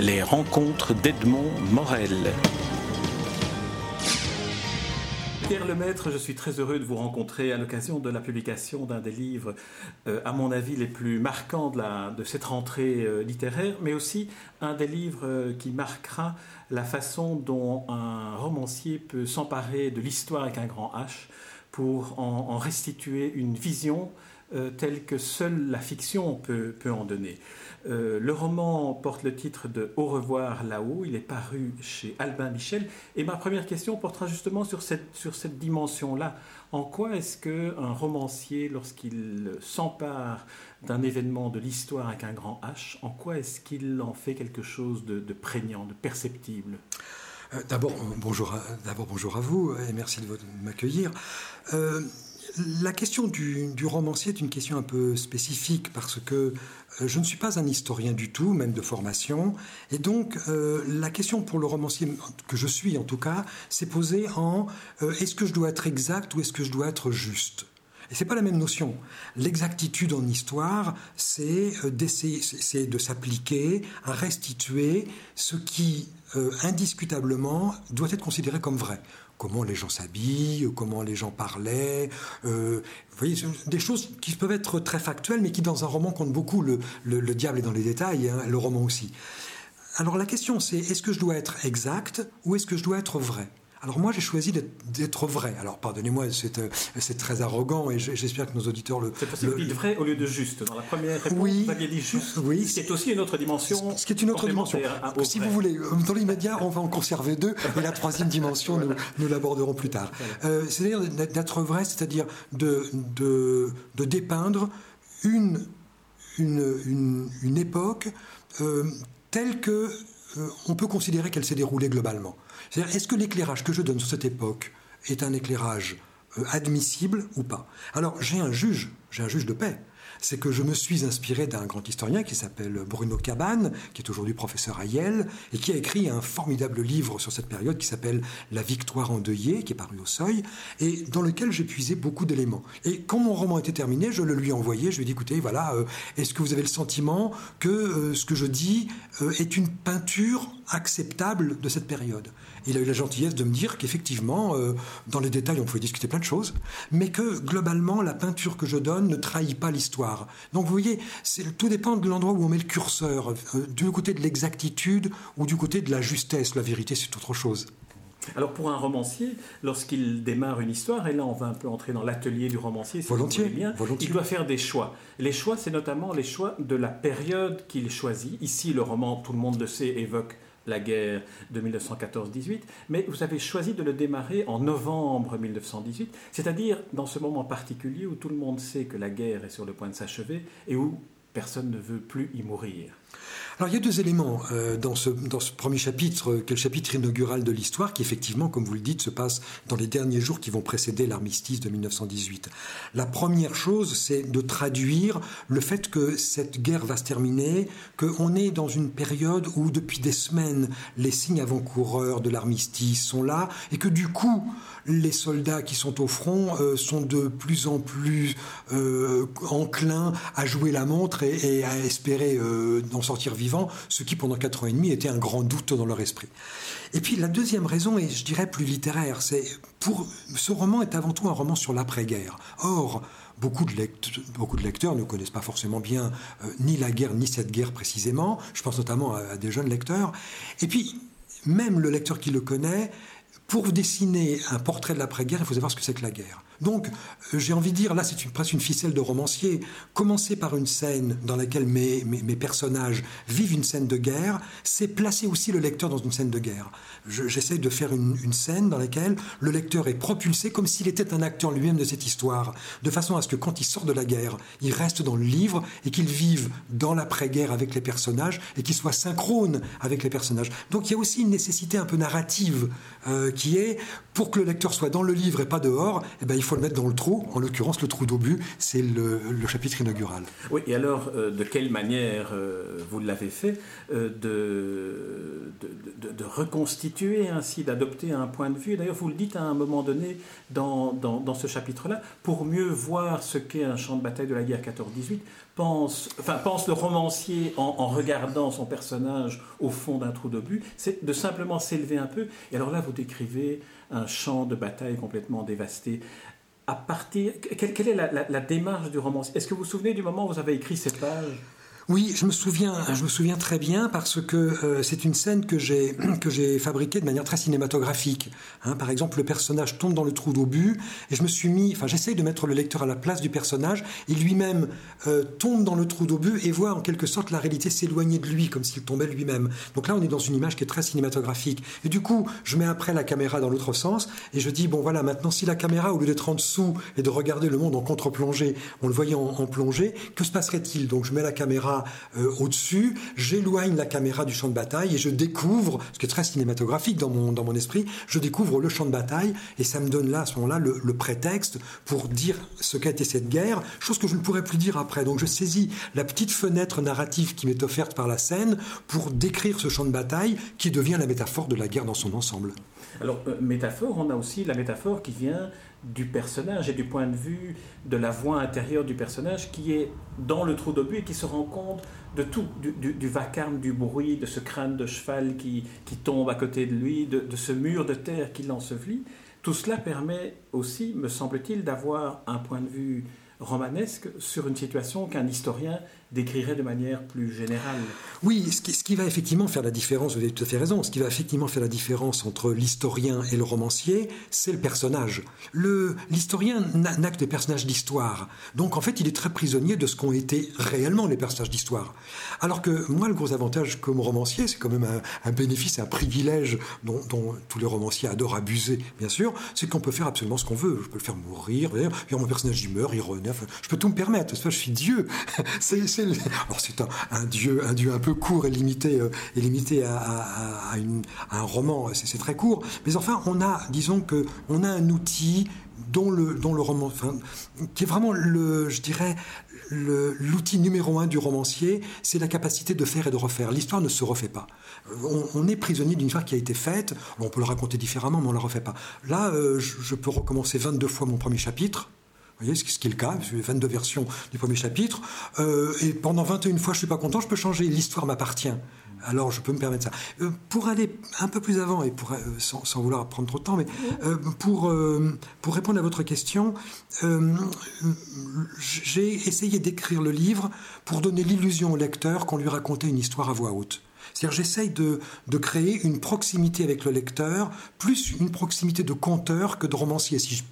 les rencontres d'Edmond Morel. Pierre Lemaître, je suis très heureux de vous rencontrer à l'occasion de la publication d'un des livres, euh, à mon avis, les plus marquants de, cette rentrée euh, littéraire, mais aussi un des livres euh, qui marquera la façon dont un romancier peut s'emparer de l'histoire avec un grand H pour en, restituer une vision telle que seule la fiction peut en donner. Euh, le roman porte le titre de Au revoir là-haut. Il est paru chez Albin Michel. Et ma première question portera justement sur cette, sur cette dimension-là. En quoi est-ce qu'un romancier, lorsqu'il s'empare d'un événement de l'histoire avec un grand H, en quoi est-ce qu'il en fait quelque chose de, prégnant, de perceptible? Euh, D'abord, bonjour, d'abord bonjour à vous et merci de m'accueillir. Euh, la question du, romancier est une question un peu spécifique parce que euh, je ne suis pas un historien du tout, même de formation. Et donc, euh, la question pour le romancier que je suis, en tout cas, s'est posée en euh, est-ce que je dois être exact ou est-ce que je dois être juste? Et c'est pas la même notion. L'exactitude en histoire, c'est d'essayer, de s'appliquer à restituer ce qui indiscutablement doit être considéré comme vrai comment les gens s'habillent, comment les gens parlaient. Euh, vous voyez, des choses qui peuvent être très factuelles, mais qui dans un roman comptent beaucoup. Le, diable est dans les détails, hein, le roman aussi. Alors la question c'est, est-ce que je dois être exact ou est-ce que je dois être vrai? Alors moi, j'ai choisi d'être vrai. Alors pardonnez-moi, euh, c'est très arrogant et j'espère que nos auditeurs le... C'est possible le, vrai au lieu de juste. Dans la première réponse, oui, vous aviez dit juste, oui, ce qui est aussi une autre dimension. Ce qui est une autre dimension. Si vous voulez, euh, dans l'immédiat, on va en conserver deux et la troisième dimension, nous, nous l'aborderons plus tard. Euh, c'est-à-dire d'être vrai, c'est-à-dire de, de, de, dépeindre une, une, une, époque telle que on peut considérer qu'elle s'est déroulée globalement. C'est-à-dire, est-ce que l'éclairage que je donne sur cette époque est un éclairage euh, admissible ou pas? Alors, j'ai un juge, j'ai un juge de paix c'est que je me suis inspiré d'un grand historien qui s'appelle Bruno Cabane, qui est aujourd'hui professeur à Yale, et qui a écrit un formidable livre sur cette période qui s'appelle La victoire endeuillée, qui est paru au seuil, et dans lequel j'ai puisé beaucoup d'éléments. Et quand mon roman était terminé, je le lui ai envoyé, je lui ai dit, écoutez, voilà, euh, est-ce que vous avez le sentiment que euh, ce que je dis euh, est une peinture acceptable de cette période? Il a eu la gentillesse de me dire qu'effectivement, dans les détails, on pouvait discuter plein de choses, mais que globalement, la peinture que je donne ne trahit pas l'histoire donc vous voyez, tout dépend de l'endroit où on met le curseur, euh, du côté de l'exactitude ou du côté de la justesse. La vérité, c'est autre chose. Alors pour un romancier, lorsqu'il démarre une histoire, et là on va un peu entrer dans l'atelier du romancier, si volontiers, vous bien, volontiers. il doit faire des choix. Les choix, c'est notamment les choix de la période qu'il choisit. Ici, le roman, tout le monde le sait, évoque la guerre de 1914-18, mais vous avez choisi de le démarrer en novembre 1918, c'est-à-dire dans ce moment particulier où tout le monde sait que la guerre est sur le point de s'achever et où personne ne veut plus y mourir. Alors il y a deux éléments euh, dans, ce, premier chapitre, euh, qui est le chapitre inaugural de l'histoire, qui effectivement, comme vous le dites, se passe dans les derniers jours qui vont précéder l'armistice de 1918. La première chose, c'est de traduire le fait que cette guerre va se terminer, qu'on est dans une période où depuis des semaines, les signes avant-coureurs de l'armistice sont là, et que du coup, les soldats qui sont au front euh, sont de plus en plus enclins à jouer la montre et à espérer sortir vivant ce qui pendant quatre ans et demi était un grand doute dans leur esprit. Et puis la deuxième raison est, je dirais, plus littéraire. C'est pour ce roman est avant tout un roman sur l'après-guerre. Or, Beaucoup de, lecteurs, beaucoup de, lecteurs ne connaissent pas forcément bien euh, ni la guerre ni cette guerre précisément. Je pense notamment à, des jeunes lecteurs. Et puis, même le lecteur qui le connaît, pour dessiner un portrait de l'après-guerre, il faut savoir ce que c'est que la guerre. Donc, euh, j'ai envie de dire, là, c'est presque une ficelle de romancier. Commencer par une scène dans laquelle mes, personnages vivent une scène de guerre, c'est placer aussi le lecteur dans une scène de guerre. J'essaie de faire une, une, scène dans laquelle le lecteur est propulsé comme s'il était un acteur lui-même de cette histoire, de façon à ce que quand il sort de la guerre, il reste dans le livre et qu'il vive dans l'après-guerre avec les personnages et qu'il soit synchrone avec les personnages. Donc, il y a aussi une nécessité un peu narrative euh, qui est, pour que le lecteur soit dans le livre et pas dehors, eh ben, il faut le mettre dans le trou. En l'occurrence, le trou d'obus, c'est le, chapitre inaugural. Oui, et alors, euh, de quelle manière vous l'avez fait de, de, reconstituer ainsi, d'adopter un point de vue? D'ailleurs, vous le dites à un moment donné dans, dans, ce chapitre-là, pour mieux voir ce qu'est un champ de bataille de la guerre 14-18, pense, enfin, pense le romancier en, regardant son personnage au fond d'un trou d'obus, c'est de simplement s'élever un peu. Et alors là, vous décrivez un champ de bataille complètement dévasté. À partir, quelle, est la, la démarche du romancier? Est-ce que vous vous souvenez du moment où vous avez écrit cette page oui, je me souviens, je me souviens très bien parce que euh, c'est une scène que j'ai que j'ai fabriquée de manière très cinématographique. Hein. par exemple, le personnage tombe dans le trou d'obus et je me suis mis, enfin, j'essaye de mettre le lecteur à la place du personnage. et lui-même euh, tombe dans le trou d'obus et voit en quelque sorte la réalité s'éloigner de lui, comme s'il tombait lui-même. Donc là, on est dans une image qui est très cinématographique. Et du coup, je mets après la caméra dans l'autre sens et je dis bon voilà, maintenant si la caméra au lieu d'être en dessous et de regarder le monde en contre-plongée, on le voyait en, en plongée, que se passerait-il? Donc je mets la caméra euh, au-dessus, j'éloigne la caméra du champ de bataille et je découvre, ce qui est très cinématographique dans mon, dans mon esprit, je découvre le champ de bataille et ça me donne là, à ce moment-là, le, prétexte pour dire ce qu'a été cette guerre, chose que je ne pourrais plus dire après. Donc je saisis la petite fenêtre narrative qui m'est offerte par la scène pour décrire ce champ de bataille qui devient la métaphore de la guerre dans son ensemble. Alors, euh, métaphore, on a aussi la métaphore qui vient du personnage et du point de vue de la voix intérieure du personnage qui est dans le trou d'obus et qui se rend compte de tout, du, vacarme, du bruit, de ce crâne de cheval qui, tombe à côté de lui, de ce mur de terre qui l'ensevelit. Tout cela permet aussi, me semble-t-il, d'avoir un point de vue romanesque sur une situation qu'un historien décrirait de manière plus générale. Oui, ce qui, va effectivement faire la différence, vous avez tout à fait raison, ce qui va effectivement faire la différence entre l'historien et le romancier, c'est le personnage. L'historien n'a que des personnages d'histoire. Donc en fait, il est très prisonnier de ce qu'ont été réellement les personnages d'histoire. Alors que moi, le gros avantage comme romancier, c'est quand même un, bénéfice, un privilège dont, tous les romanciers adorent abuser, bien sûr, c'est qu'on peut faire absolument ce qu'on veut. Je peux le faire mourir, mon personnage il meurt, il renaît, je peux tout me permettre, je suis Dieu. c'est c'est un, dieu, un dieu un peu court et limité, euh, et limité à, un roman. C'est très court, mais enfin on a, disons que on a un outil dont le, dont le roman, qui est vraiment le, je dirais, l'outil numéro un du romancier, c'est la capacité de faire et de refaire. L'histoire ne se refait pas. On, est prisonnier d'une histoire qui a été faite. on peut le raconter différemment, mais on ne la refait pas. Là, euh, je, peux recommencer 22 fois mon premier chapitre voyez, ce qui est le cas, j'ai 22 versions du premier chapitre, euh, et pendant 21 fois je suis pas content, je peux changer, l'histoire m'appartient. Alors je peux me permettre ça. Euh, pour aller un peu plus avant, et pour, euh, sans, vouloir prendre trop de temps, mais pour, pour répondre à votre question, j'ai essayé d'écrire le livre pour donner l'illusion au lecteur qu'on lui racontait une histoire à voix haute. C'est-à-dire j'essaye de, de, créer une proximité avec le lecteur, plus une proximité de conteur que de romancier, si je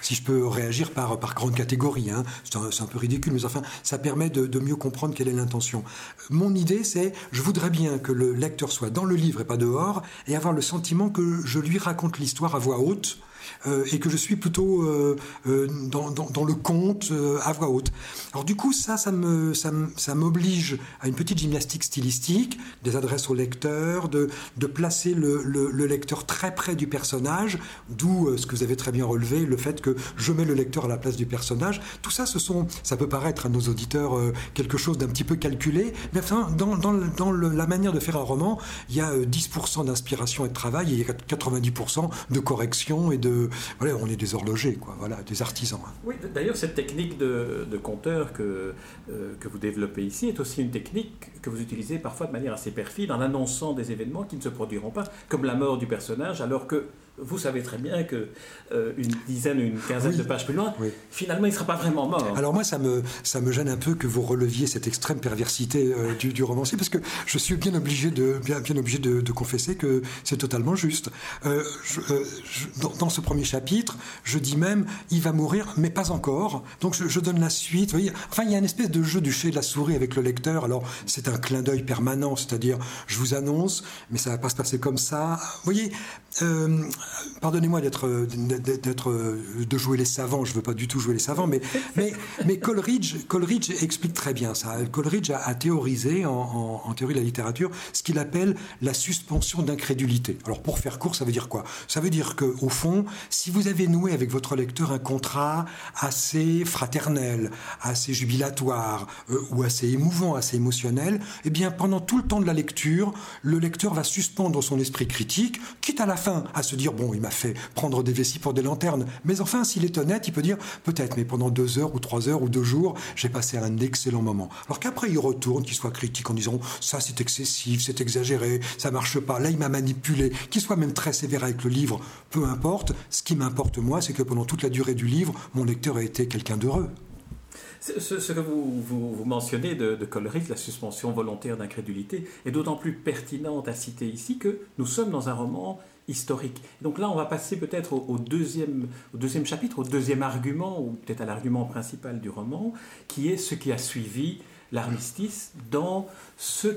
si je peux réagir par, par grande catégorie. Hein. C'est un, peu ridicule, mais enfin, ça permet de, de mieux comprendre quelle est l'intention. Mon idée, c'est, je voudrais bien que le lecteur soit dans le livre et pas dehors, et avoir le sentiment que je lui raconte l'histoire à voix haute, et que je suis plutôt euh, euh, dans, le conte à voix haute. Alors du coup, ça, ça me, ça m'oblige à une petite gymnastique stylistique, des adresses au lecteur, de, de placer le, le, lecteur très près du personnage, d'où ce que vous avez très bien relevé, le fait que je mets le lecteur à la place du personnage. Tout ça, ce sont, ça peut paraître à nos auditeurs quelque chose d'un petit peu calculé, mais enfin, dans, dans, dans la manière de faire un roman, il y a 10% d'inspiration et de travail, et il y a 90% de correction et de on est des horlogers, quoi, voilà, des artisans. Hein. Oui, d'ailleurs, cette technique de, de compteur que, euh, que vous développez ici est aussi une technique que vous utilisez parfois de manière assez perfide en annonçant des événements qui ne se produiront pas, comme la mort du personnage, alors que vous savez très bien que euh, une dizaine, une quinzaine de pages plus loin, finalement, il ne sera pas vraiment mort. Alors moi, ça me, ça me gêne un peu que vous releviez cette extrême perversité euh, du, du, romancier, parce que je suis bien obligé de, bien, bien obligé de, de confesser que c'est totalement juste. Euh, dans, ce premier chapitre, je dis même, il va mourir, mais pas encore. Donc je, donne la suite. Vous voyez enfin, il y a une espèce de jeu du chat et de la souris avec le lecteur. Alors c'est un clin d'œil permanent, c'est-à-dire, je vous annonce, mais ça va pas se passer comme ça. Vous voyez pardonnez-moi d'être, d'être, de jouer les savants, je ne veux pas du tout jouer les savants, mais, mais, Coleridge, Coleridge explique très bien ça. Coleridge a, théorisé en, en, théorie de la littérature ce qu'il appelle la suspension d'incrédulité. Alors pour faire court, ça veut dire quoi? Ça veut dire que au fond, si vous avez noué avec votre lecteur un contrat assez fraternel, assez jubilatoire euh, ou assez émouvant, assez émotionnel, eh bien pendant tout le temps de la lecture, le lecteur va suspendre son esprit critique, quitte à la fin à se dire bon, il m'a fait prendre des vessies pour des lanternes, mais enfin s'il est honnête, il peut dire peut-être, mais pendant deux heures ou trois heures ou deux jours, j'ai passé un excellent moment. Alors qu'après il retourne, qu'il soit critique en disant ça c'est excessif, c'est exagéré, ça marche pas, là il m'a manipulé, qu'il soit même très sévère avec le livre, peu importe. Ce qui m'importe moi, c'est que pendant toute la durée du livre, mon lecteur a été quelqu'un d'heureux. Ce, que vous, vous, mentionnez de, de, Coleridge, la suspension volontaire d'incrédulité, est d'autant plus pertinente à citer ici que nous sommes dans un roman historique. Donc là, on va passer peut-être au, deuxième, au deuxième chapitre, au deuxième argument, ou peut-être à l'argument principal du roman, qui est ce qui a suivi l'armistice dans ce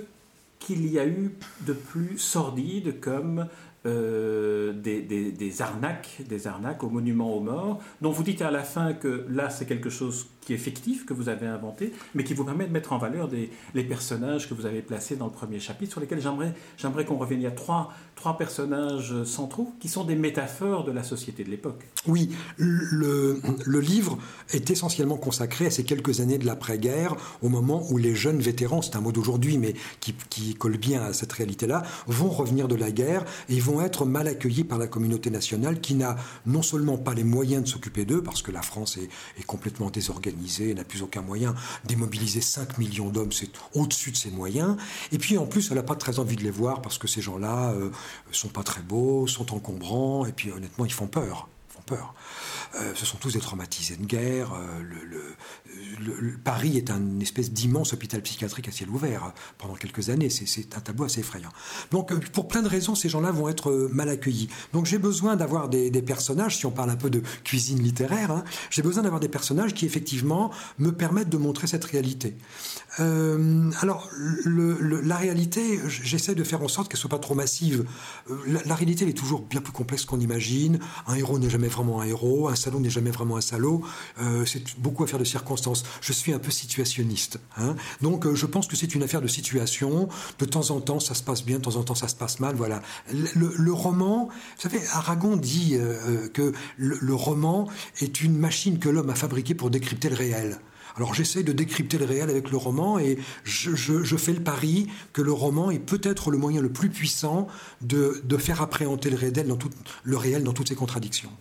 qu'il y a eu de plus sordide comme euh, des, arnaques, des arnaques au monument aux morts, dont vous dites à la fin que là c'est quelque chose qui est fictif, que vous avez inventé, mais qui vous permet de mettre en valeur les personnages que vous avez placés dans le premier chapitre, sur lesquels j'aimerais, j'aimerais qu'on revienne. Il y a trois, trois personnages centraux qui sont des métaphores de la société de l'époque. Oui, le, le livre est essentiellement consacré à ces quelques années de l'après-guerre, au moment où les jeunes vétérans, c'est un mot d'aujourd'hui, mais qui, qui colle bien à cette réalité-là, vont revenir de la guerre et vont être mal accueillis par la communauté nationale qui n'a non seulement pas les moyens de s'occuper d'eux, parce que la France est, complètement désorganisée, n'a plus aucun moyen, démobiliser 5 millions d'hommes, c'est au-dessus de ses moyens, et puis en plus elle n'a pas très envie de les voir parce que ces gens-là euh, sont pas très beaux, sont encombrants, et puis honnêtement ils font peur. font peur. Euh, ce sont tous des traumatisés de guerre. Euh, le, Paris est un espèce d'immense hôpital psychiatrique à ciel ouvert euh, pendant quelques années. C'est un tableau assez effrayant. Donc, pour plein de raisons, ces gens-là vont être mal accueillis. Donc, j'ai besoin d'avoir des, personnages, si on parle un peu de cuisine littéraire, hein, j'ai besoin d'avoir des personnages qui, effectivement, me permettent de montrer cette réalité. alors, la réalité, j'essaie de faire en sorte qu'elle soit pas trop massive. La, réalité, est toujours bien plus complexe qu'on imagine. Un héros n'est jamais vraiment un héros. Salaud n'est jamais vraiment un salaud. Euh, c'est beaucoup affaire de circonstances. Je suis un peu situationniste. Hein. Donc euh, je pense que c'est une affaire de situation. De temps en temps, ça se passe bien, de temps en temps, ça se passe mal. Voilà. Le, roman, vous savez, Aragon dit euh, que le, roman est une machine que l'homme a fabriquée pour décrypter le réel. Alors j'essaie de décrypter le réel avec le roman et je, fais le pari que le roman est peut-être le moyen le plus puissant de, faire appréhender le réel, dans le réel dans toutes ses contradictions.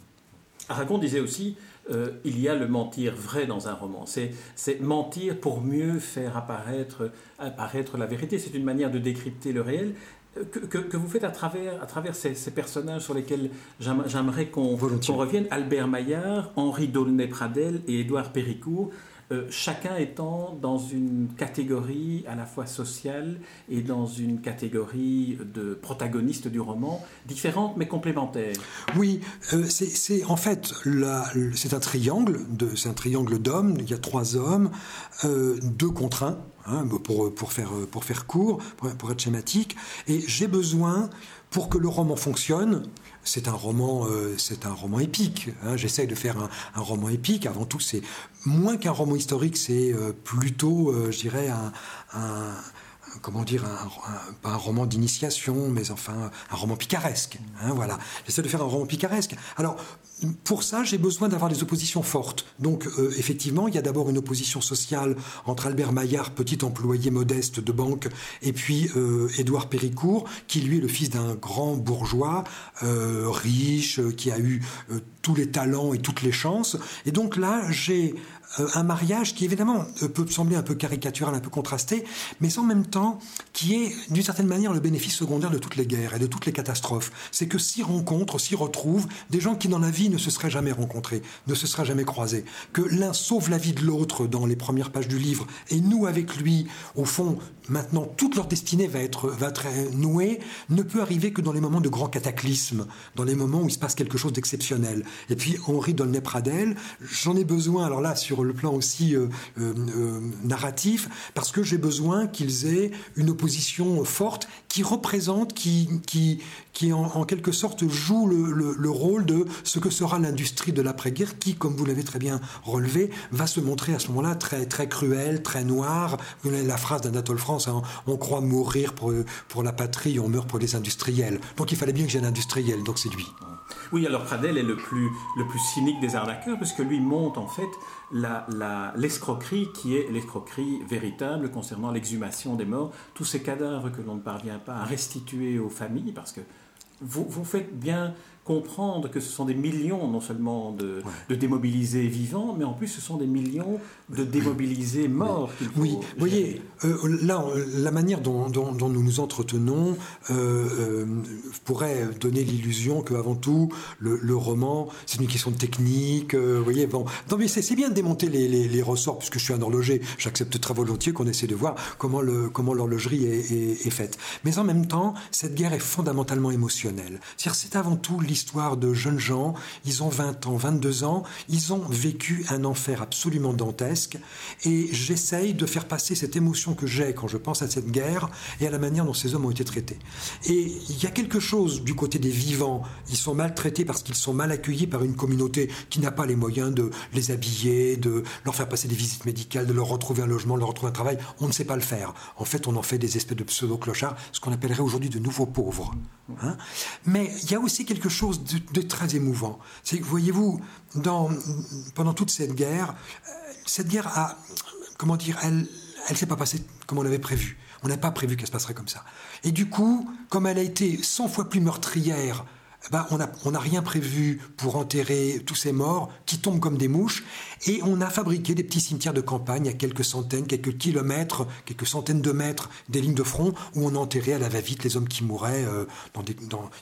Aragon disait aussi euh, il y a le mentir vrai dans un roman. C'est mentir pour mieux faire apparaître, apparaître la vérité. C'est une manière de décrypter le réel. Euh, que, vous faites à travers, à travers ces, personnages sur lesquels j'aimerais qu'on revienne, Albert Maillard, Henri Daulnay-Pradel et Édouard Péricourt, euh, chacun étant dans une catégorie à la fois sociale et dans une catégorie de protagoniste du roman, différente mais complémentaire. Oui, euh, c'est en fait c'est un triangle, c'est un triangle d'hommes. Il y a trois hommes, euh, deux contre un. Hein, pour, pour, faire, pour faire court, pour être schématique, et j'ai besoin, pour que le roman fonctionne, c'est un roman, euh, c'est un roman épique. Hein. J'essaye de faire un, roman épique. Avant tout, c'est moins qu'un roman historique, c'est euh, plutôt, euh, je dirais, un comment dire, un, pas un roman d'initiation, mais enfin un roman picaresque. Hein, voilà. J'essaie de faire un roman picaresque. Alors, pour ça, j'ai besoin d'avoir des oppositions fortes. Donc, euh, effectivement, il y a d'abord une opposition sociale entre Albert Maillard, petit employé modeste de banque, et puis euh, Édouard Péricourt, qui lui est le fils d'un grand bourgeois, euh, riche, qui a eu tous les talents et toutes les chances. Et donc là, j'ai un mariage qui évidemment peut sembler un peu caricatural, un peu contrasté, mais en même temps qui est d'une certaine manière le bénéfice secondaire de toutes les guerres et de toutes les catastrophes. C'est que s'y rencontrent, s'y retrouvent des gens qui dans la vie ne se seraient jamais rencontrés, ne se seraient jamais croisés, que l'un sauve la vie de l'autre dans les premières pages du livre et nous avec lui, au fond, maintenant toute leur destinée va être, nouée, ne peut arriver que dans les moments de grands cataclysmes, dans les moments où il se passe quelque chose d'exceptionnel. Et puis Henri Dolnay-Pradel, j'en ai besoin, alors là, sur le plan aussi narratif, parce que j'ai besoin qu'ils aient une opposition forte qui représente, qui, qui, qui en, quelque sorte joue le, le, rôle de ce que sera l'industrie de l'après-guerre, qui, comme vous l'avez très bien relevé, va se montrer à ce moment-là très, très cruelle, très noire. Vous avez la phrase d'Anatole France, hein, on croit mourir pour, pour la patrie, on meurt pour les industriels. Donc il fallait bien que j'ai un industriel, donc c'est lui. Oui, alors Pradel est le plus, le plus cynique des arnaqueurs, parce que lui monte en fait l'escroquerie qui est l'escroquerie véritable concernant l'exhumation des morts, tous ces cadavres que l'on ne parvient pas à restituer aux familles, parce que vous faites bien comprendre que ce sont des millions non seulement de, de, démobilisés vivants, mais en plus ce sont des millions de démobilisés morts. Oui, vous voyez, euh, là, la manière dont, dont, nous nous entretenons euh, euh, pourrait donner l'illusion qu'avant tout, le, le roman, c'est une question de technique. vous voyez, bon, non, mais c'est bien de démonter les, les, les, ressorts, puisque je suis un horloger, j'accepte très volontiers qu'on essaie de voir comment l'horlogerie comment est, est, est, faite. Mais en même temps, cette guerre est fondamentalement émotionnelle. C'est avant tout l'histoire histoire de jeunes gens, ils ont 20 ans, 22 ans, ils ont vécu un enfer absolument dantesque, et j'essaye de faire passer cette émotion que j'ai quand je pense à cette guerre et à la manière dont ces hommes ont été traités. Et il y a quelque chose du côté des vivants, ils sont maltraités parce qu'ils sont mal accueillis par une communauté qui n'a pas les moyens de les habiller, de leur faire passer des visites médicales, de leur retrouver un logement, de leur retrouver un travail, on ne sait pas le faire. En fait, on en fait des espèces de pseudo-clochards, ce qu'on appellerait aujourd'hui de nouveaux pauvres. Hein? Mais il y a aussi quelque chose de, très émouvant. C'est voyez-vous, pendant toute cette guerre, euh, cette guerre a, comment dire, elle ne s'est pas passée comme on l'avait prévu. On n'a pas prévu qu'elle se passerait comme ça. Et du coup, comme elle a été 100 fois plus meurtrière eh ben, on n'a rien prévu pour enterrer tous ces morts qui tombent comme des mouches. Et on a fabriqué des petits cimetières de campagne à quelques centaines, quelques kilomètres, quelques centaines de mètres des lignes de front où on enterrait à la va-vite les hommes qui mouraient. Euh,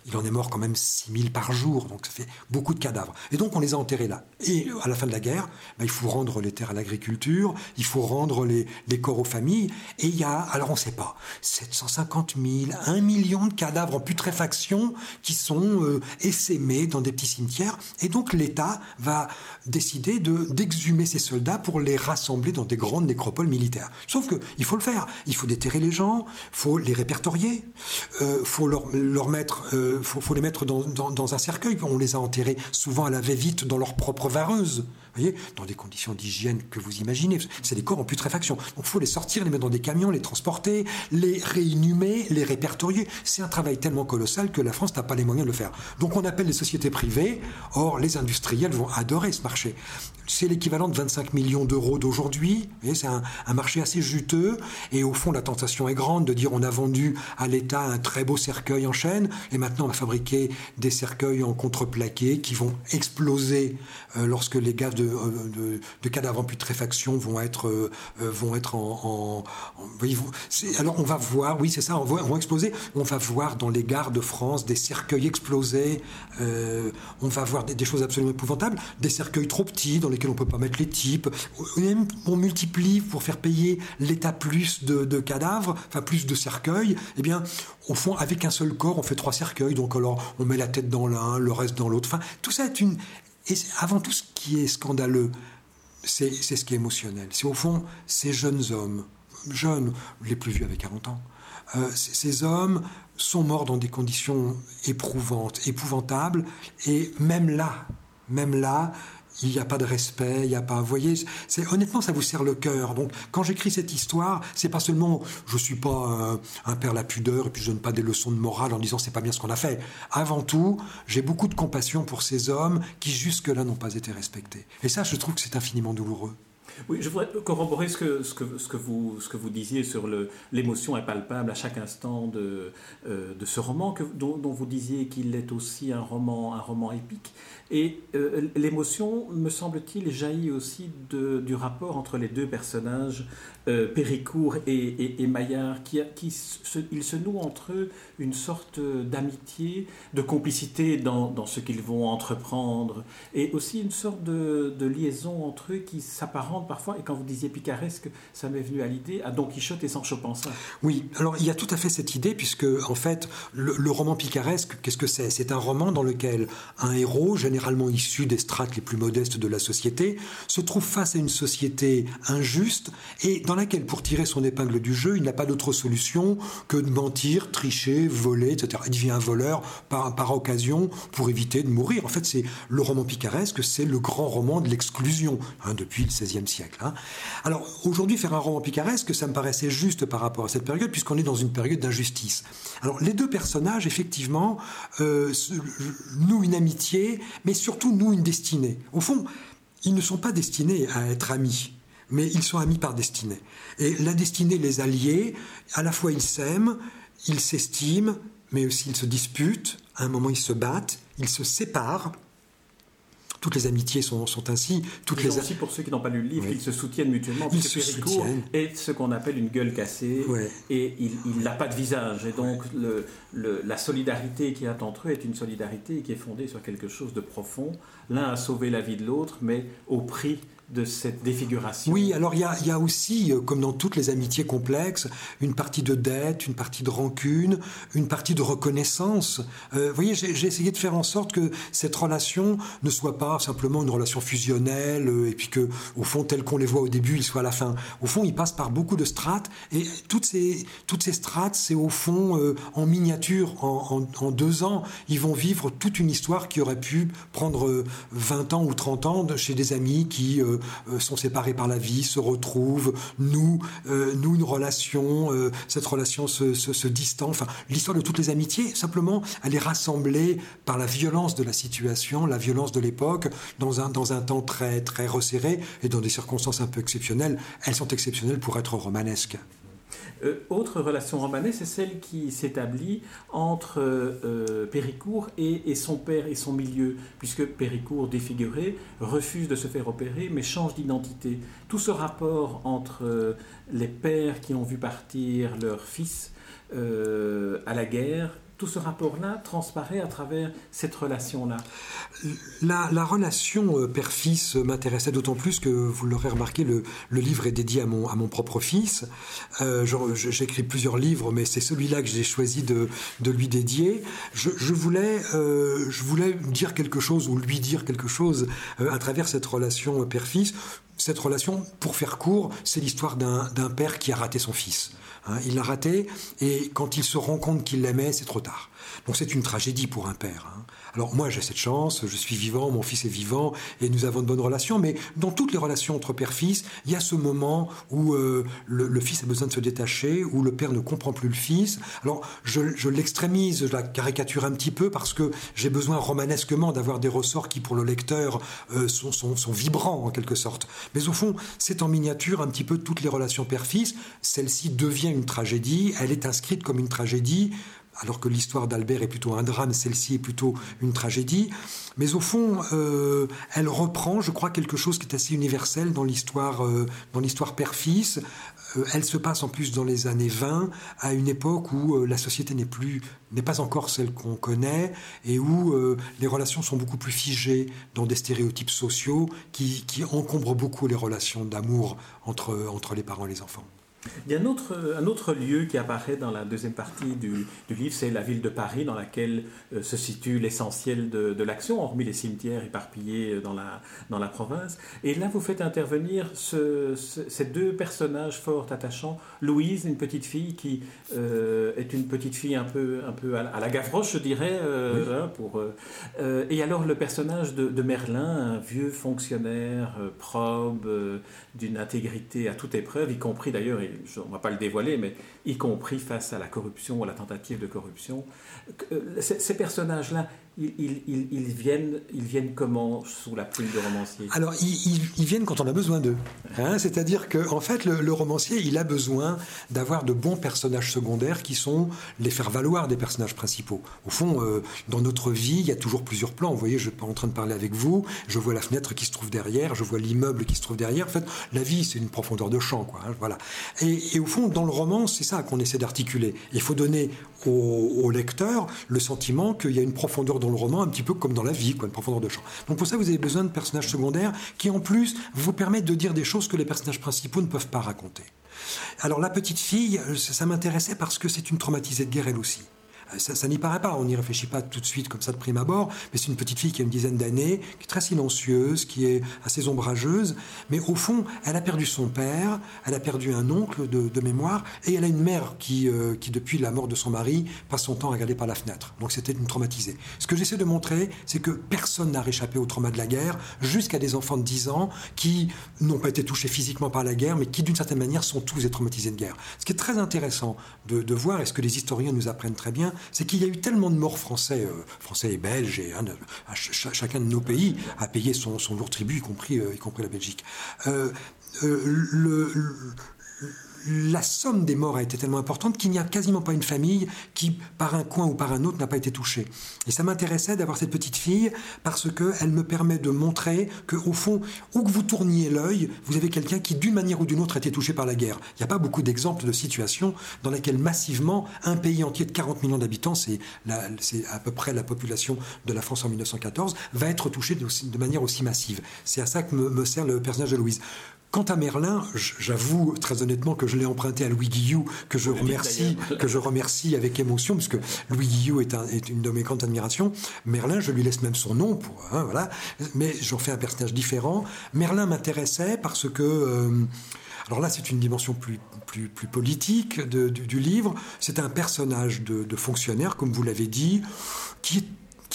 il en est mort quand même 6000 par jour, donc ça fait beaucoup de cadavres. Et donc on les a enterrés là. Et à la fin de la guerre, ben, il faut rendre les terres à l'agriculture, il faut rendre les, les, corps aux familles. Et il y a, alors on ne sait pas, 750 000, 1 million de cadavres en putréfaction qui sont euh, essaimés dans des petits cimetières. Et donc l'État va décider de exhumer ces soldats pour les rassembler dans des grandes nécropoles militaires. Sauf qu'il faut le faire. Il faut déterrer les gens, faut les répertorier, euh, faut euh, les mettre dans, dans, un cercueil. On les a enterrés souvent à la va-vite dans leur propre vareuse voyez, dans des conditions d'hygiène que vous imaginez. C'est des corps en putréfaction. Donc il faut les sortir, les mettre dans des camions, les transporter, les réinhumer, les répertorier. C'est un travail tellement colossal que la France n'a pas les moyens de le faire. Donc on appelle les sociétés privées. Or, les industriels vont adorer ce marché. C'est l'équivalent de 25 millions d'euros d'aujourd'hui. C'est un, marché assez juteux. Et au fond, la tentation est grande de dire on a vendu à l'État un très beau cercueil en chaîne. Et maintenant, on va fabriquer des cercueils en contreplaqué qui vont exploser euh, lorsque les gaz de de, de, cadavres en putréfaction vont être, euh, vont être en. alors on va voir, oui c'est ça, on va, on exploser. On va voir dans les gares de France des cercueils explosés. Euh, on va voir des, choses absolument épouvantables, des cercueils trop petits dans lesquels on peut pas mettre les types. on multiplie pour faire payer l'État plus de, de, cadavres, enfin plus de cercueils. Eh bien, au fond, avec un seul corps, on fait trois cercueils. Donc alors, on met la tête dans l'un, le reste dans l'autre. Enfin, tout ça est une, et avant tout, ce qui est scandaleux, c'est ce qui est émotionnel. C'est au fond ces jeunes hommes, jeunes, les plus vieux avec 40 ans, euh, ces hommes sont morts dans des conditions éprouvantes, épouvantables, et même là, même là, il n'y a pas de respect, il n'y a pas. Vous voyez, c'est honnêtement, ça vous serre le cœur. Donc, quand j'écris cette histoire, c'est pas seulement, je suis pas un, père la pudeur et puis je donne pas des leçons de morale en disant c'est pas bien ce qu'on a fait. Avant tout, j'ai beaucoup de compassion pour ces hommes qui jusque-là n'ont pas été respectés. Et ça, je trouve que c'est infiniment douloureux. Oui, je voudrais corroborer ce que, vous, disiez sur l'émotion impalpable à chaque instant de, euh, ce roman, dont, dont, vous disiez qu'il est aussi un roman, un roman épique. Et euh, l'émotion, me semble-t-il, jaillit aussi de, du rapport entre les deux personnages, euh, Péricourt et, et, Maillard, qui, qui se, ils se nouent entre eux une sorte d'amitié, de complicité dans, dans ce qu'ils vont entreprendre, et aussi une sorte de, liaison entre eux qui s'apparente parfois, et quand vous disiez picaresque, ça m'est venu à l'idée, à Don Quichotte et Sancho Panza. Oui, alors il y a tout à fait cette idée, puisque en fait, le, roman picaresque, qu'est-ce que c'est? C'est un roman dans lequel un héros, généralement issu des strates les plus modestes de la société, se trouve face à une société injuste et dans laquelle, pour tirer son épingle du jeu, il n'a pas d'autre solution que de mentir, tricher, voler, etc. Il devient un voleur par, par occasion pour éviter de mourir. En fait, c'est le roman picaresque, c'est le grand roman de l'exclusion hein, depuis le XVIe siècle. Hein. Alors aujourd'hui, faire un roman picaresque, ça me paraissait juste par rapport à cette période, puisqu'on est dans une période d'injustice. Alors les deux personnages, effectivement, euh, nouent une amitié, mais surtout nouent une destinée. Au fond, ils ne sont pas destinés à être amis mais ils sont amis par destinée. Et la destinée les a à la fois ils s'aiment, ils s'estiment, mais aussi ils se disputent, à un moment ils se battent, ils se séparent, toutes les amitiés sont, sont ainsi. Toutes les aussi pour ceux qui n'ont pas lu le livre, ils se soutiennent mutuellement. Ils se soutiennent. est ce qu'on appelle une gueule cassée et il n'a pas de visage. Et donc le, la solidarité qu'il y a entre eux est une solidarité qui est fondée sur quelque chose de profond. L'un a sauvé la vie de l'autre, mais au prix de cette défiguration. Oui, alors il y a, aussi, euh, comme dans toutes les amitiés complexes, une partie de dette, une partie de rancune, une partie de reconnaissance. Euh, vous voyez, j'ai essayé de faire en sorte que cette relation ne soit pas simplement une relation fusionnelle euh, et puis que, au fond, tel qu'on les voit au début, ils soient à la fin. Au fond, ils passent par beaucoup de strates et toutes ces, toutes ces strates, c'est au fond en miniature, en, deux ans, ils vont vivre toute une histoire qui aurait pu prendre 20 ans ou 30 ans chez des amis qui sont séparés par la vie, se retrouvent, nous, euh, nous une relation, euh, cette relation se, se, distend. Enfin, l'histoire de toutes les amitiés, simplement, elle est rassemblée par la violence de la situation, la violence de l'époque, dans un, dans un temps très, très resserré et dans des circonstances un peu exceptionnelles. Elles sont exceptionnelles pour être romanesques. Euh, autre relation romanesque, c'est celle qui s'établit entre euh, Péricourt et, son père et son milieu, puisque Péricourt, défiguré, refuse de se faire opérer, mais change d'identité. Tout ce rapport entre euh, les pères qui ont vu partir leur fils à la guerre tout ce rapport-là transparaît à travers cette relation-là. La, relation euh, père-fils m'intéressait d'autant plus que, vous l'aurez remarqué, le, livre est dédié à mon, propre fils. Euh, J'écris plusieurs livres, mais c'est celui-là que j'ai choisi de, lui dédier. Je, voulais, euh, je voulais dire quelque chose ou lui dire quelque chose euh, à travers cette relation père-fils. Cette relation, pour faire court, c'est l'histoire d'un père qui a raté son fils. Hein, il l'a raté et quand il se rend compte qu'il l'aimait, c'est trop tard. Donc c'est une tragédie pour un père. Hein. Alors moi j'ai cette chance, je suis vivant, mon fils est vivant et nous avons de bonnes relations, mais dans toutes les relations entre père-fils, il y a ce moment où euh, le, fils a besoin de se détacher, où le père ne comprend plus le fils. Alors je, l'extrémise, je la caricature un petit peu parce que j'ai besoin romanesquement d'avoir des ressorts qui pour le lecteur euh, sont, sont, sont vibrants en quelque sorte. Mais au fond, c'est en miniature un petit peu toutes les relations père-fils. Celle-ci devient une tragédie, elle est inscrite comme une tragédie alors que l'histoire d'Albert est plutôt un drame, celle-ci est plutôt une tragédie. Mais au fond, euh, elle reprend, je crois, quelque chose qui est assez universel dans l'histoire, euh, dans l'histoire père-fils. Euh, elle se passe en plus dans les années 20, à une époque où la société n'est plus, n'est pas encore celle qu'on connaît, et où les relations sont beaucoup plus figées dans des stéréotypes sociaux qui, qui encombrent beaucoup les relations d'amour entre, entre les parents et les enfants. Il y a un autre, un autre lieu qui apparaît dans la deuxième partie du, du livre, c'est la ville de Paris, dans laquelle euh, se situe l'essentiel de, de l'action, hormis les cimetières éparpillés dans la, dans la province. Et là, vous faites intervenir ce, ces deux personnages fort attachants. Louise, une petite fille qui euh, est une petite fille un peu, un peu à, la Gavroche, je dirais. Euh, hein, pour, et alors le personnage de, de, Merlin, un vieux fonctionnaire probe, d'une intégrité à toute épreuve, y compris d'ailleurs, on ne va pas le dévoiler, mais y compris face à la corruption, à la tentative de corruption. Euh, ces personnages-là, ils, viennent, ils viennent comment sous la plume de romancier? Alors, ils, viennent quand on a besoin d'eux. Hein. C'est-à-dire que, en fait, le, romancier, il a besoin d'avoir de bons personnages secondaires qui sont les faire valoir des personnages principaux. Au fond, euh, dans notre vie, il y a toujours plusieurs plans. Vous voyez, je suis en train de parler avec vous, je vois la fenêtre qui se trouve derrière, je vois l'immeuble qui se trouve derrière. En fait, la vie, c'est une profondeur de champ, quoi. Hein, voilà. Et, au fond, dans le roman, c'est ça qu'on essaie d'articuler. Il faut donner au, au lecteur le sentiment qu'il y a une profondeur de dans le roman un petit peu comme dans la vie, quoi, une profondeur de champ. Donc pour ça, vous avez besoin de personnages secondaires qui en plus vous permettent de dire des choses que les personnages principaux ne peuvent pas raconter. Alors la petite fille, ça m'intéressait parce que c'est une traumatisée de guerre elle aussi. Euh, ça, n'y paraît pas, on n'y réfléchit pas tout de suite comme ça de prime abord, mais c'est une petite fille qui a une dizaine d'années, qui est très silencieuse, qui est assez ombrageuse, mais au fond, elle a perdu son père, elle a perdu un oncle de, mémoire, et elle a une mère qui, euh, qui, depuis la mort de son mari, passe son temps à regarder par la fenêtre. Donc c'était une traumatisée. Ce que j'essaie de montrer, c'est que personne n'a réchappé au trauma de la guerre, jusqu'à des enfants de 10 ans qui n'ont pas été touchés physiquement par la guerre, mais qui d'une certaine manière sont tous des traumatisés de guerre. Ce qui est très intéressant de, de voir, et ce que les historiens nous apprennent très bien, c'est qu'il y a eu tellement de morts français, euh, français et belges, et chacun de nos pays a payé son, lourd tribut, y compris, euh, y compris la Belgique. Euh, le, la somme des morts a été tellement importante qu'il n'y a quasiment pas une famille qui, par un coin ou par un autre, n'a pas été touchée. Et ça m'intéressait d'avoir cette petite fille parce qu'elle me permet de montrer qu'au fond, où que vous tourniez l'œil, vous avez quelqu'un qui, d'une manière ou d'une autre, a été touché par la guerre. Il n'y a pas beaucoup d'exemples de situations dans lesquelles massivement un pays entier de 40 millions d'habitants, c'est à peu près la population de la France en 1914, va être touché de, manière aussi massive. C'est à ça que me sert le personnage de Louise. Quant à Merlin, j'avoue très honnêtement que je l'ai emprunté à Louis Guillou, que je remercie, que je remercie avec émotion, puisque Louis Guillou est, une de mes grandes admirations. Merlin, je lui laisse même son nom, pour, hein, voilà, mais j'en fais un personnage différent. Merlin m'intéressait parce que euh, alors là, c'est une dimension plus, plus, plus politique du, livre. C'est un personnage de, de fonctionnaire, comme vous l'avez dit, qui est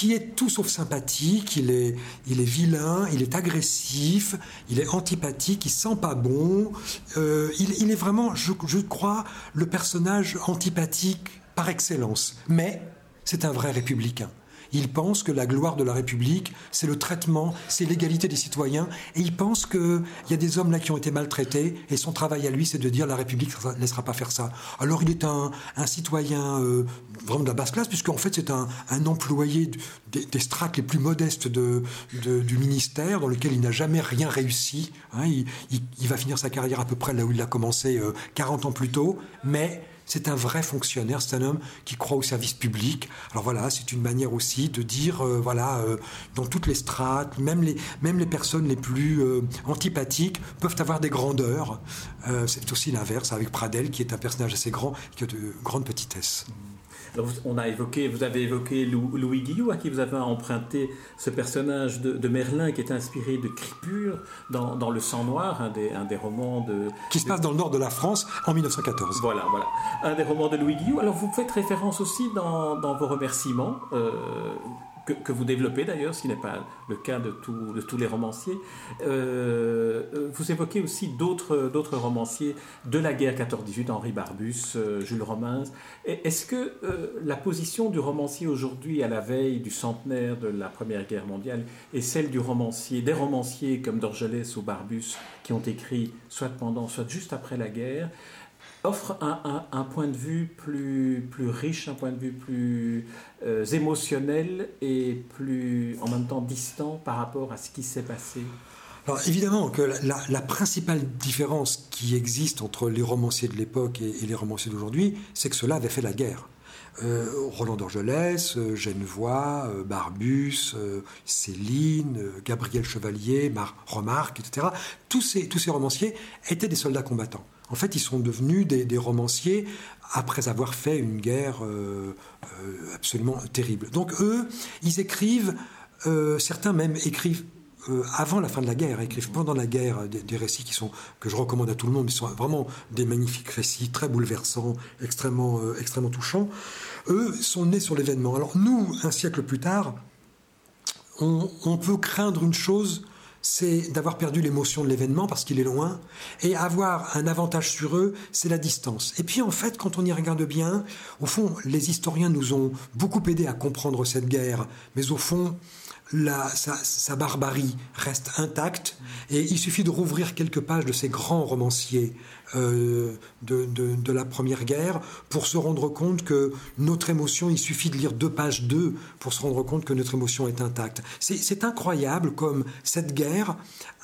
qui est tout sauf sympathique, il est, il est vilain, il est agressif, il est antipathique, il sent pas bon. Euh, il, est vraiment, je, je crois, le personnage antipathique par excellence. Mais c'est un vrai républicain. Il pense que la gloire de la République, c'est le traitement, c'est l'égalité des citoyens. Et il pense qu'il y a des hommes là qui ont été maltraités. Et son travail à lui, c'est de dire la République ne laissera pas faire ça. Alors il est un, citoyen euh, vraiment de la basse classe, puisqu'en fait c'est un, employé des, strates les plus modestes de, du ministère, dans lequel il n'a jamais rien réussi. Hein. il, va finir sa carrière à peu près là où il a commencé 40 euh, ans plus tôt. Mais c'est un vrai fonctionnaire, c'est un homme qui croit au service public. Alors voilà, c'est une manière aussi de dire, euh, voilà, euh, dans toutes les strates, même les, même les personnes les plus euh, antipathiques peuvent avoir des grandeurs. c'est aussi l'inverse avec Pradel, qui est un personnage assez grand, qui a de grandes petitesses on a évoqué, vous avez évoqué Louis Guillou, à qui vous avez emprunté ce personnage de, Merlin qui est inspiré de Cripure dans, Le Sang Noir, un des, romans de. Qui se passe dans le nord de la France en 1914. Voilà, voilà. Un des romans de Louis Guillou. Alors vous faites référence aussi dans, vos remerciements. Euh, que, vous développez d'ailleurs, ce qui n'est pas le cas de, tous les romanciers. Euh, euh, vous évoquez aussi d'autres romanciers de la guerre 14-18, Henri Barbus, euh, Jules Romains. Est-ce que la position du romancier aujourd'hui, à la veille du centenaire de la Première Guerre mondiale, est celle du romancier, des romanciers comme Dorgelès ou Barbus, qui ont écrit soit pendant, soit juste après la guerre offre un, point de vue plus, plus riche, un point de vue plus euh, émotionnel et plus en même temps distant par rapport à ce qui s'est passé alors évidemment que la, principale différence qui existe entre les romanciers de l'époque et, les romanciers d'aujourd'hui, c'est que cela avait fait la guerre. Euh, Roland d'Orgelès, euh, Genevois, Barbus, Céline, Gabriel Chevalier, Mar Remarque, etc. Tous ces romanciers étaient des soldats combattants. En fait, ils sont devenus des, romanciers après avoir fait une guerre euh, euh, absolument terrible. Donc eux, ils écrivent, euh, certains même écrivent avant la fin de la guerre, écrivent pendant la guerre des, récits qui sont que je recommande à tout le monde, ils sont vraiment des magnifiques récits, très bouleversants, extrêmement, extrêmement touchants. Eux sont nés sur l'événement. Alors nous, un siècle plus tard, on peut craindre une chose c'est d'avoir perdu l'émotion de l'événement parce qu'il est loin, et avoir un avantage sur eux, c'est la distance. Et puis en fait, quand on y regarde bien, au fond, les historiens nous ont beaucoup aidé à comprendre cette guerre, mais au fond, la, sa, barbarie reste intacte et il suffit de rouvrir quelques pages de ces grands romanciers euh, de, la Première Guerre pour se rendre compte que notre émotion, il suffit de lire deux pages d'eux pour se rendre compte que notre émotion est intacte. C'est incroyable comme cette guerre,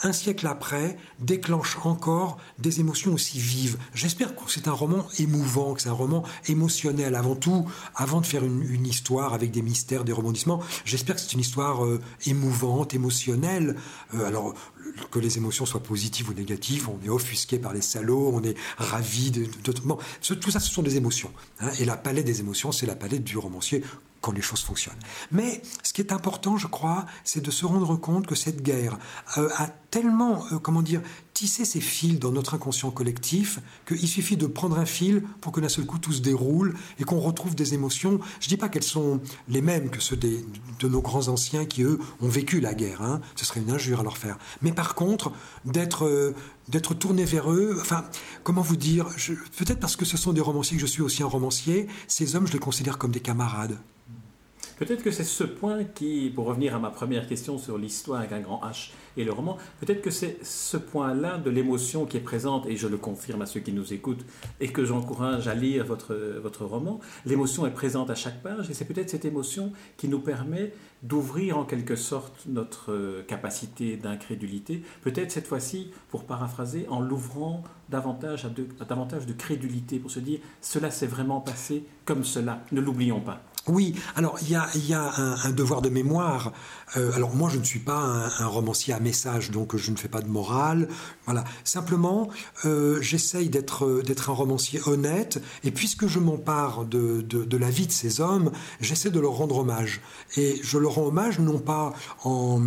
un siècle après, déclenche encore des émotions aussi vives. J'espère que c'est un roman émouvant, que c'est un roman émotionnel avant tout, avant de faire une, histoire avec des mystères, des rebondissements. J'espère que c'est une histoire euh, émouvante, émotionnelle. Euh, alors, que les émotions soient positives ou négatives, on est offusqué par les salauds, on est ravi de, tout ça, ce sont des émotions. Hein. et la palette des émotions, c'est la palette du romancier les choses fonctionnent. Mais ce qui est important, je crois, c'est de se rendre compte que cette guerre euh, a tellement, euh, comment dire, tissé ses fils dans notre inconscient collectif qu'il suffit de prendre un fil pour que d'un seul coup tout se déroule et qu'on retrouve des émotions. Je ne dis pas qu'elles sont les mêmes que ceux de nos grands anciens qui, eux, ont vécu la guerre. Hein. Ce serait une injure à leur faire. Mais par contre, d'être euh, d'être tourné vers eux, enfin, comment vous dire, peut-être parce que ce sont des romanciers que je suis aussi un romancier, ces hommes, je les considère comme des camarades. Peut-être que c'est ce point qui, pour revenir à ma première question sur l'histoire avec un grand H et le roman, peut-être que c'est ce point-là de l'émotion qui est présente, et je le confirme à ceux qui nous écoutent, et que j'encourage à lire votre, votre roman. L'émotion est présente à chaque page, et c'est peut-être cette émotion qui nous permet d'ouvrir en quelque sorte notre capacité d'incrédulité, peut-être cette fois-ci, pour paraphraser, en l'ouvrant davantage davantage de crédulité, pour se dire, cela s'est vraiment passé comme cela, ne l'oublions pas. Oui, alors il y a, un, devoir de mémoire. Euh, alors moi, je ne suis pas un, romancier à message, donc je ne fais pas de morale. Voilà. Simplement, euh, j'essaye d'être d'être un romancier honnête. Et puisque je m'empare de, la vie de ces hommes, j'essaie de leur rendre hommage. Et je leur rends hommage non pas en,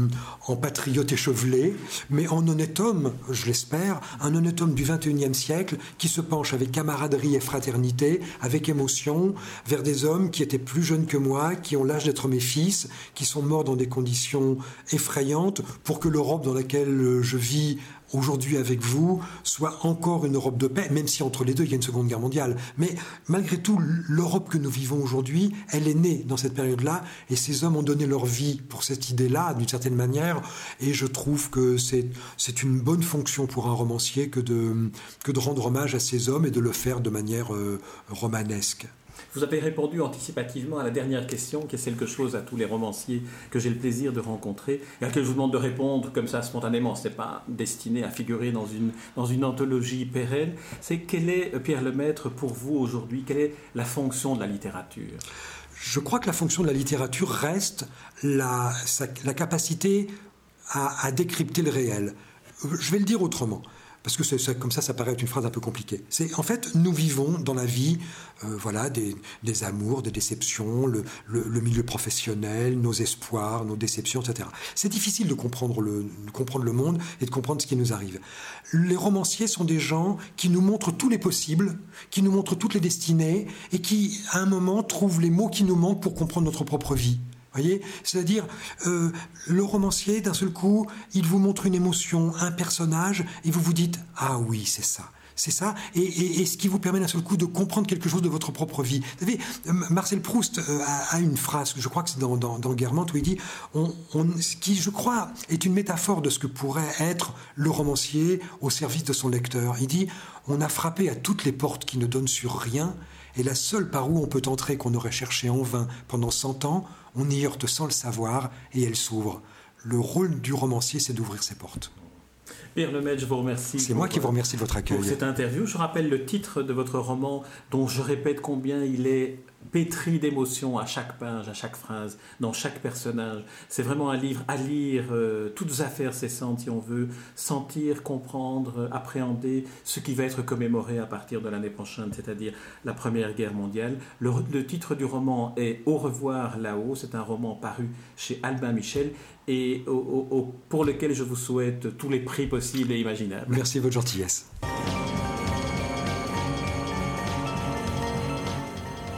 en patriote échevelé, mais en honnête homme, je l'espère, un honnête homme du 21e siècle qui se penche avec camaraderie et fraternité, avec émotion, vers des hommes qui étaient plus jeunes que moi, qui ont l'âge d'être mes fils, qui sont morts dans des conditions effrayantes, pour que l'Europe dans laquelle je vis aujourd'hui avec vous soit encore une Europe de paix, même si entre les deux il y a une Seconde Guerre mondiale. Mais malgré tout, l'Europe que nous vivons aujourd'hui, elle est née dans cette période-là, et ces hommes ont donné leur vie pour cette idée-là, d'une certaine manière, et je trouve que c'est une bonne fonction pour un romancier que de, que de rendre hommage à ces hommes et de le faire de manière euh, romanesque. Vous avez répondu anticipativement à la dernière question, qui est quelque chose à tous les romanciers que j'ai le plaisir de rencontrer, et à laquelle je vous demande de répondre comme ça spontanément. Ce n'est pas destiné à figurer dans une, dans une anthologie pérenne. C'est quel est, Pierre Lemaître, pour vous aujourd'hui, quelle est la fonction de la littérature? Je crois que la fonction de la littérature reste la, la capacité à décrypter le réel. Je vais le dire autrement parce que comme ça, ça paraît être une phrase un peu compliquée. C'est en fait, nous vivons dans la vie, euh, voilà, des, amours, des déceptions, le, milieu professionnel, nos espoirs, nos déceptions, etc. C'est difficile de comprendre le, de comprendre le monde et de comprendre ce qui nous arrive. Les romanciers sont des gens qui nous montrent tous les possibles, qui nous montrent toutes les destinées et qui, à un moment, trouvent les mots qui nous manquent pour comprendre notre propre vie voyez C'est-à-dire, euh, le romancier, d'un seul coup, il vous montre une émotion, un personnage, et vous vous dites Ah oui, c'est ça. C'est ça, et, ce qui vous permet d'un seul coup de comprendre quelque chose de votre propre vie. Vous savez, Marcel Proust euh, a, une phrase, je crois que c'est dans Guermantes, où il dit on, ce qui, je crois, est une métaphore de ce que pourrait être le romancier au service de son lecteur. Il dit On a frappé à toutes les portes qui ne donnent sur rien, et la seule par où on peut entrer qu'on aurait cherché en vain pendant cent ans, on y heurte sans le savoir et elle s'ouvre. Le rôle du romancier, c'est d'ouvrir ses portes. Pierre Lemaitre, je vous remercie. C'est moi qui vous remercie de votre accueil. Pour cette interview, je rappelle le titre de votre roman, dont je répète combien il est pétri d'émotions à chaque page, à chaque phrase, dans chaque personnage. C'est vraiment un livre à lire, euh, toutes affaires cessantes si on veut, sentir, comprendre, euh, appréhender ce qui va être commémoré à partir de l'année prochaine, c'est-à-dire la Première Guerre mondiale. Le, titre du roman est Au revoir là-haut, c'est un roman paru chez Albin Michel et pour lequel je vous souhaite tous les prix possibles et imaginables. Merci de votre gentillesse.